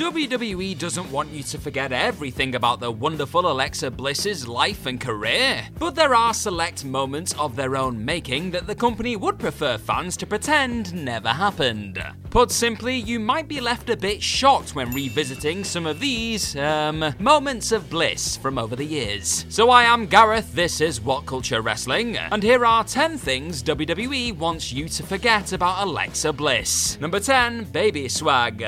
WWE doesn't want you to forget everything about the wonderful Alexa Bliss's life and career, but there are select moments of their own making that the company would prefer fans to pretend never happened. Put simply, you might be left a bit shocked when revisiting some of these, um, moments of bliss from over the years. So I am Gareth, this is What Culture Wrestling, and here are 10 things WWE wants you to forget about Alexa Bliss. Number 10, Baby Swag.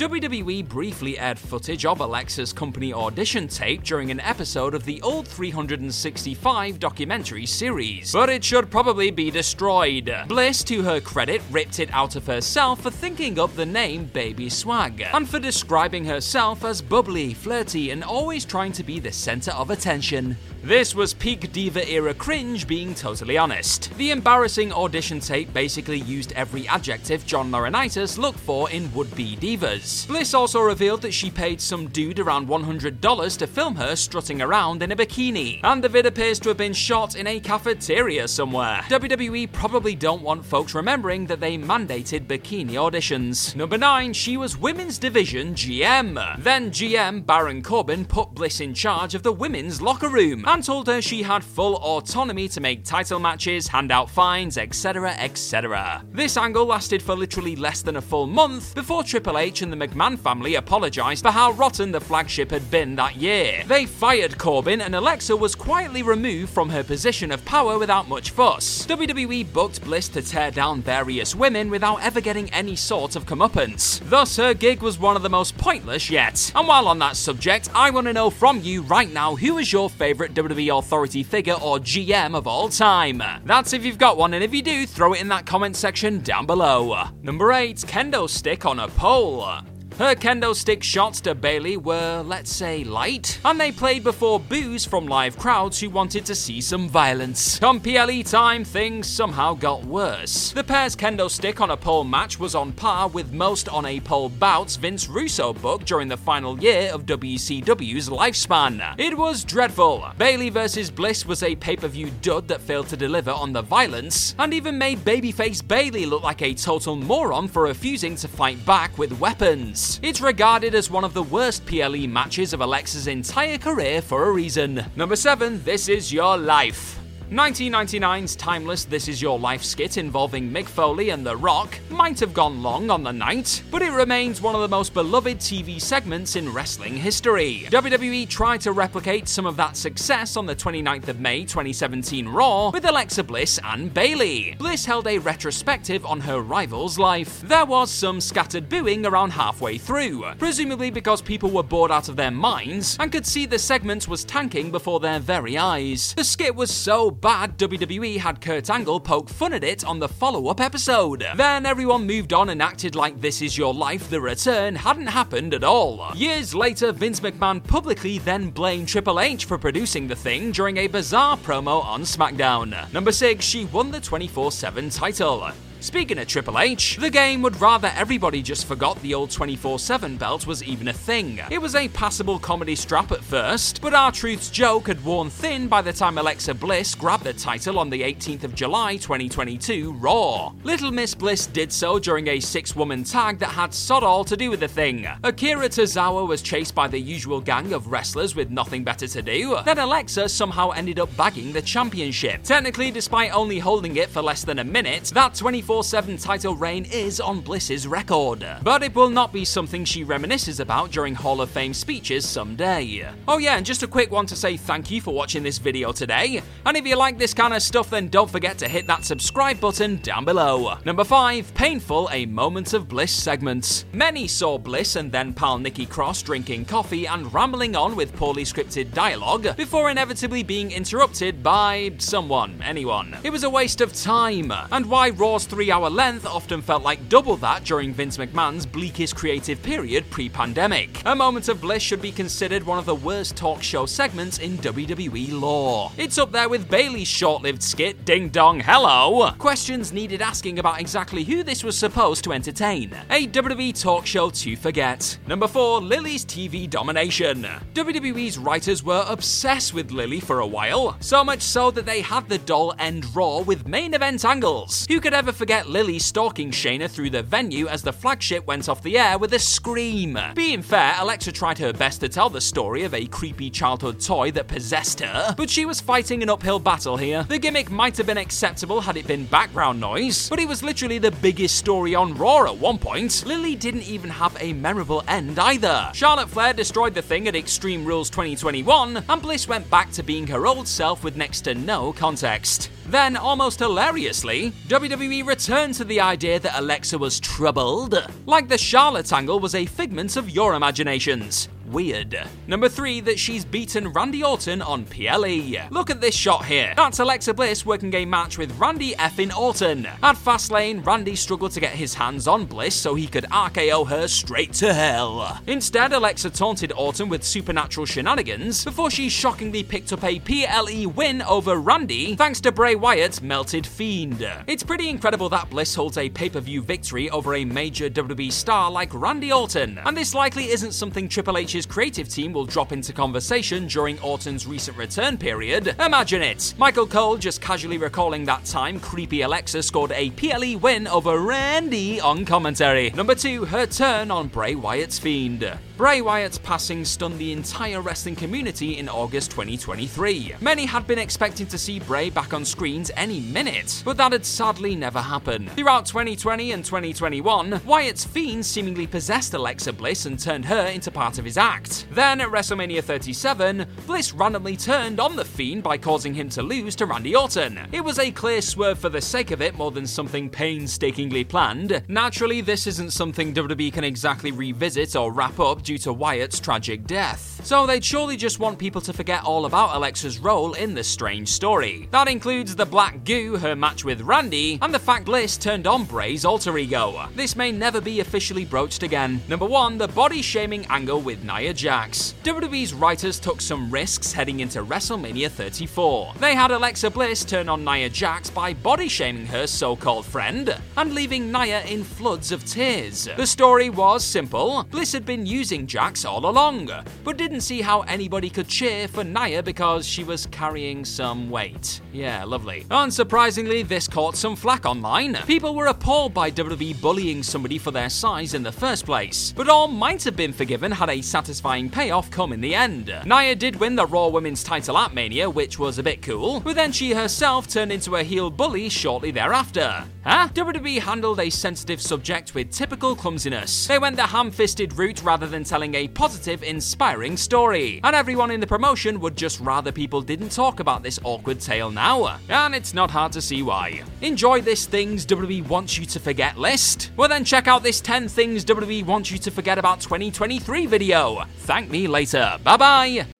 WWE briefly aired footage of Alexa's company audition tape during an episode of the old 365 documentary series, but it should probably be destroyed. Bliss, to her credit, ripped it out of herself for thinking up the name Baby Swag, and for describing herself as bubbly, flirty, and always trying to be the center of attention. This was peak diva era cringe, being totally honest. The embarrassing audition tape basically used every adjective John Laurinaitis looked for in would be divas. Bliss also revealed that she paid some dude around $100 to film her strutting around in a bikini, and the vid appears to have been shot in a cafeteria somewhere. WWE probably don't want folks remembering that they mandated bikini auditions. Number 9, she was women's division GM. Then GM Baron Corbin put Bliss in charge of the women's locker room and told her she had full autonomy to make title matches, hand out fines, etc., etc. This angle lasted for literally less than a full month before Triple H and the McMahon family apologized for how rotten the flagship had been that year. They fired Corbin, and Alexa was quietly removed from her position of power without much fuss. WWE booked Bliss to tear down various women without ever getting any sort of comeuppance. Thus, her gig was one of the most pointless yet. And while on that subject, I want to know from you right now who is your favorite WWE authority figure or GM of all time? That's if you've got one, and if you do, throw it in that comment section down below. Number 8 Kendo Stick on a Pole. Her kendo stick shots to Bayley were, let's say, light, and they played before boos from live crowds who wanted to see some violence. Come PLE time, things somehow got worse. The pair's kendo stick on a pole match was on par with most on a pole bouts Vince Russo booked during the final year of WCW's lifespan. It was dreadful. Bayley vs. Bliss was a pay per view dud that failed to deliver on the violence, and even made babyface Bayley look like a total moron for refusing to fight back with weapons. It's regarded as one of the worst PLE matches of Alexa's entire career for a reason. Number 7, This Is Your Life. 1999's timeless This Is Your Life skit involving Mick Foley and The Rock might have gone long on the night, but it remains one of the most beloved TV segments in wrestling history. WWE tried to replicate some of that success on the 29th of May 2017 Raw with Alexa Bliss and Bayley. Bliss held a retrospective on her rival's life. There was some scattered booing around halfway through, presumably because people were bored out of their minds and could see the segment was tanking before their very eyes. The skit was so bad, WWE had Kurt Angle poke fun at it on the follow up episode. Then everyone moved on and acted like This Is Your Life The Return hadn't happened at all. Years later, Vince McMahon publicly then blamed Triple H for producing the thing during a bizarre promo on SmackDown. Number 6, she won the 24 7 title. Speaking of Triple H, the game would rather everybody just forgot the old 24 7 belt was even a thing. It was a passable comedy strap at first, but R-Truth's joke had worn thin by the time Alexa Bliss grabbed the title on the 18th of July 2022 Raw. Little Miss Bliss did so during a six woman tag that had sod all to do with the thing. Akira Tozawa was chased by the usual gang of wrestlers with nothing better to do. Then Alexa somehow ended up bagging the championship. Technically, despite only holding it for less than a minute, that 24 7 title reign is on Bliss's record. But it will not be something she reminisces about during Hall of Fame speeches someday. Oh, yeah, and just a quick one to say thank you for watching this video today. And if you like this kind of stuff, then don't forget to hit that subscribe button down below. Number 5 Painful A Moment of Bliss segments. Many saw Bliss and then pal Nikki Cross drinking coffee and rambling on with poorly scripted dialogue before inevitably being interrupted by someone, anyone. It was a waste of time, and why Raw's three hour length often felt like double that during Vince McMahon's bleakest creative period pre pandemic. A Moment of Bliss should be considered one of the worst talk show segments in WWE lore. It's up there with Bayley's short lived skit, Ding Dong Hello. Questions needed asking about exactly who this was supposed to entertain. A WWE talk show to forget. Number 4 Lilly's TV domination. WWE's writers were obsessed with Lilly for a while, so much so that they had the doll end Raw with main event angles. Who could ever forget Lilly stalking Shayna through the venue as the flagship went off the air with a scream? Being fair, Alexa tried her best to tell the story of a creepy childhood toy that possessed her, but she was fighting an uphill battle here. The gimmick might have been acceptable had it been background noise, but it was literally the biggest story on Raw at one point. Lilly didn't even have a memorable end either. Charlotte Flair destroyed the thing at Extreme Rules 2021, and Bliss went back to being her old self with next to no context. Then, almost hilariously, WWE returned to the idea that Alexa was troubled, like the Charlotte angle was a figment of your imaginations weird. Number 3, that she's beaten Randy Orton on PLE. Look at this shot here. That's Alexa Bliss working a match with Randy effing Orton. At Fastlane, Randy struggled to get his hands on Bliss so he could RKO her straight to hell. Instead, Alexa taunted Orton with supernatural shenanigans before she shockingly picked up a PLE win over Randy thanks to Bray Wyatt's melted fiend. It's pretty incredible that Bliss holds a pay-per-view victory over a major WWE star like Randy Orton, and this likely isn't something Triple H's creative team will drop into conversation during Orton's recent return period. Imagine it! Michael Cole just casually recalling that time creepy Alexa scored a PLE win over Randy on commentary. Number 2, her turn on Bray Wyatt's Fiend. Bray Wyatt's passing stunned the entire wrestling community in August 2023. Many had been expecting to see Bray back on screens any minute, but that had sadly never happened. Throughout 2020 and 2021, Wyatt's Fiend seemingly possessed Alexa Bliss and turned her into part of his act. Then at WrestleMania 37, Bliss randomly turned on the Fiend by causing him to lose to Randy Orton. It was a clear swerve for the sake of it more than something painstakingly planned. Naturally, this isn't something WWE can exactly revisit or wrap up due to Wyatt's tragic death. So they'd surely just want people to forget all about Alexa's role in this strange story. That includes the black goo, her match with Randy, and the fact Bliss turned on Bray's alter ego. This may never be officially broached again. Number 1, the body shaming angle with Nia Jax. WWE's writers took some risks heading into WrestleMania 34. They had Alexa Bliss turn on Nia Jax by body shaming her so called friend and leaving Nia in floods of tears. The story was simple Bliss had been using Jax all along, but didn't see how anybody could cheer for Nia because she was carrying some weight. Yeah, lovely. Unsurprisingly, this caught some flack online. People were appalled by WWE bullying somebody for their size in the first place, but all might have been forgiven had a satisfying payoff come in the end. Nia did win the Raw Women's title at Mania, which was a bit cool, but then she herself turned into a heel bully shortly thereafter. Huh? WWE handled a sensitive subject with typical clumsiness. They went the ham fisted route rather than telling a positive, inspiring story. And everyone in the promotion would just rather people didn't talk about this awkward tale now. And it's not hard to see why. Enjoy this things WWE wants you to forget list? Well, then check out this 10 things WWE wants you to forget about 2023 video. Thank me later. Bye bye.